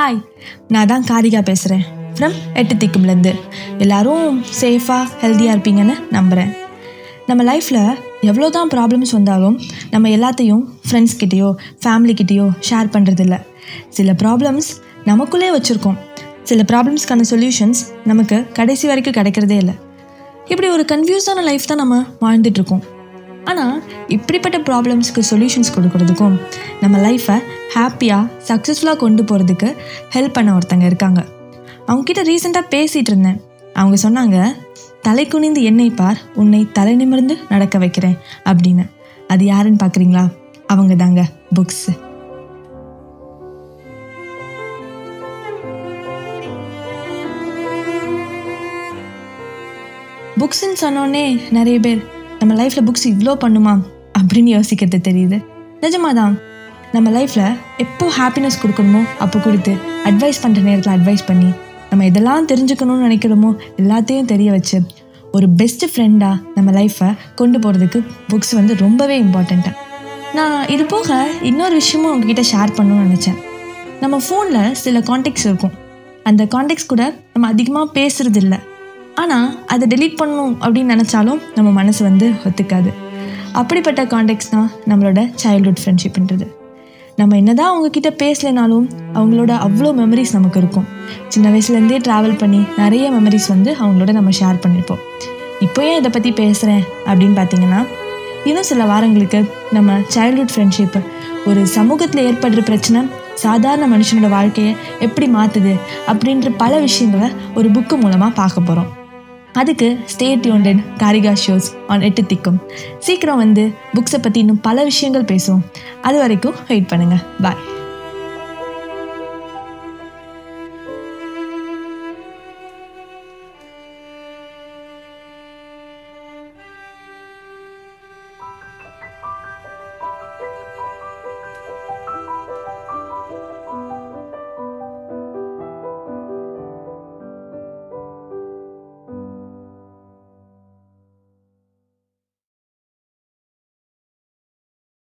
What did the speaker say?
Hi நான் தான் காரிகா பேசுகிறேன் ஃப்ரம் எட்டு திக்கும்லேருந்து. எல்லோரும் சேஃபாக ஹெல்த்தியாக இருப்பீங்கன்னு நம்புகிறேன் நம்ம லைஃப்பில் எவ்வளோ தான் ப்ராப்ளம்ஸ் வந்தாலும் நம்ம எல்லாத்தையும் ஃப்ரெண்ட்ஸ்கிட்டேயோ ஃபேமிலிக்கிட்டேயோ ஷேர் பண்ணுறதில்ல சில ப்ராப்ளம்ஸ் நமக்குள்ளே வச்சுருக்கோம். சில ப்ராப்ளம்ஸ்க்கான சொல்யூஷன்ஸ் நமக்கு கடைசி வரைக்கும் கிடைக்கிறதே இல்லை. இப்படி ஒரு கன்ஃபியூஸான லைஃப் தான் நம்ம வாழ்ந்துட்டுருக்கோம் ஆனால் இப்படிப்பட்ட ப்ராப்ளம்ஸ்க்கு சொல்யூஷன்ஸ் கொடுக்கறதுக்கும் நம்ம லைஃப்பை ஹாப்பியாக சக்ஸஸ்ஃபுல்லாக கொண்டு போகிறதுக்கு ஹெல்ப் பண்ண ஒருத்தங்க இருக்காங்க. அவங்கக்கிட்ட ரீசெண்டாக பேசிகிட்டு இருந்தேன். அவங்க சொன்னாங்க தலை குனிந்து என்னை பார் உன்னை தலை நிமிர்ந்து நடக்க வைக்கிறேன் அப்படின்னு. அது யாருன்னு பார்க்குறீங்களா அவங்க தாங்க புக்ஸு புக்ஸ்ன்னு சொன்னோன்னே நிறைய பேர் நம்ம லைஃப்பில் புக்ஸ் இவ்வளோ பண்ணுமா? அப்படின்னு யோசிக்கிறது தெரியுது. நிஜமாதான் நம்ம லைஃப்பில் எப்போ ஹாப்பினஸ் கொடுக்கணுமோ அப்போ கொடுத்து அட்வைஸ் பண்ணுற நேரத்தில் அட்வைஸ் பண்ணி நம்ம எதெல்லாம் தெரிஞ்சுக்கணும்னு நினைக்கிறோமோ எல்லாத்தையும் தெரிய வச்சு ஒரு பெஸ்ட் ஃப்ரெண்டாக நம்ம லைஃப்பை கொண்டு போகிறதுக்கு புக்ஸ் வந்து ரொம்பவே இம்பார்ட்டண்ட்டாக நான் இது போக இன்னொரு விஷயமும் உங்ககிட்ட ஷேர் பண்ணணும்னு நினச்சேன். நம்ம ஃபோனில் சில கான்டெக்ட்ஸ் இருக்கும். அந்த கான்டெக்ட்ஸ் கூட நம்ம அதிகமாக பேசுறது இல்லை ஆனால் அதை டெலீட் பண்ணணும் அப்படின்னு நினச்சாலும் நம்ம மனசு வந்து ஒத்துக்காது. அப்படிப்பட்ட கான்டெக்ட்ஸ் தான் நம்மளோட சைல்ட்ஹுட் ஃப்ரெண்ட்ஷிப்ன்றது நம்ம என்னதான் அவங்கக்கிட்ட பேசலைனாலும் அவங்களோட அவ்வளோ மெமரிஸ் நமக்கு இருக்கும். சின்ன வயசுலேருந்தே ட்ராவல் பண்ணி நிறைய மெமரிஸ் வந்து அவங்களோட நம்ம ஷேர் பண்ணியிருப்போம் இப்போ ஏன் இதை பற்றி பேசுகிறேன் அப்படின்னு பார்த்தீங்கன்னா இன்னும் சில வாரங்களுக்கு நம்ம சைல்ட்ஹுட் ஃப்ரெண்ட்ஷிப் ஒரு சமூகத்தில் ஏற்படுற பிரச்சனை சாதாரண மனுஷனோட வாழ்க்கையை எப்படி மாற்றுது அப்படின்ற பல விஷயங்களை ஒரு புக்கு மூலமாக பார்க்க போகிறோம் அதுக்கு ஸ்டேட் டியூண்டட் காரிகா ஷோஸ் ஆன் எட்டு திக்கும். சீக்கிரம் வந்து புக்ஸை பற்றி இன்னும் பல விஷயங்கள் பேசுவோம். அது வரைக்கும் வெயிட் பண்ணுங்கள் பாய்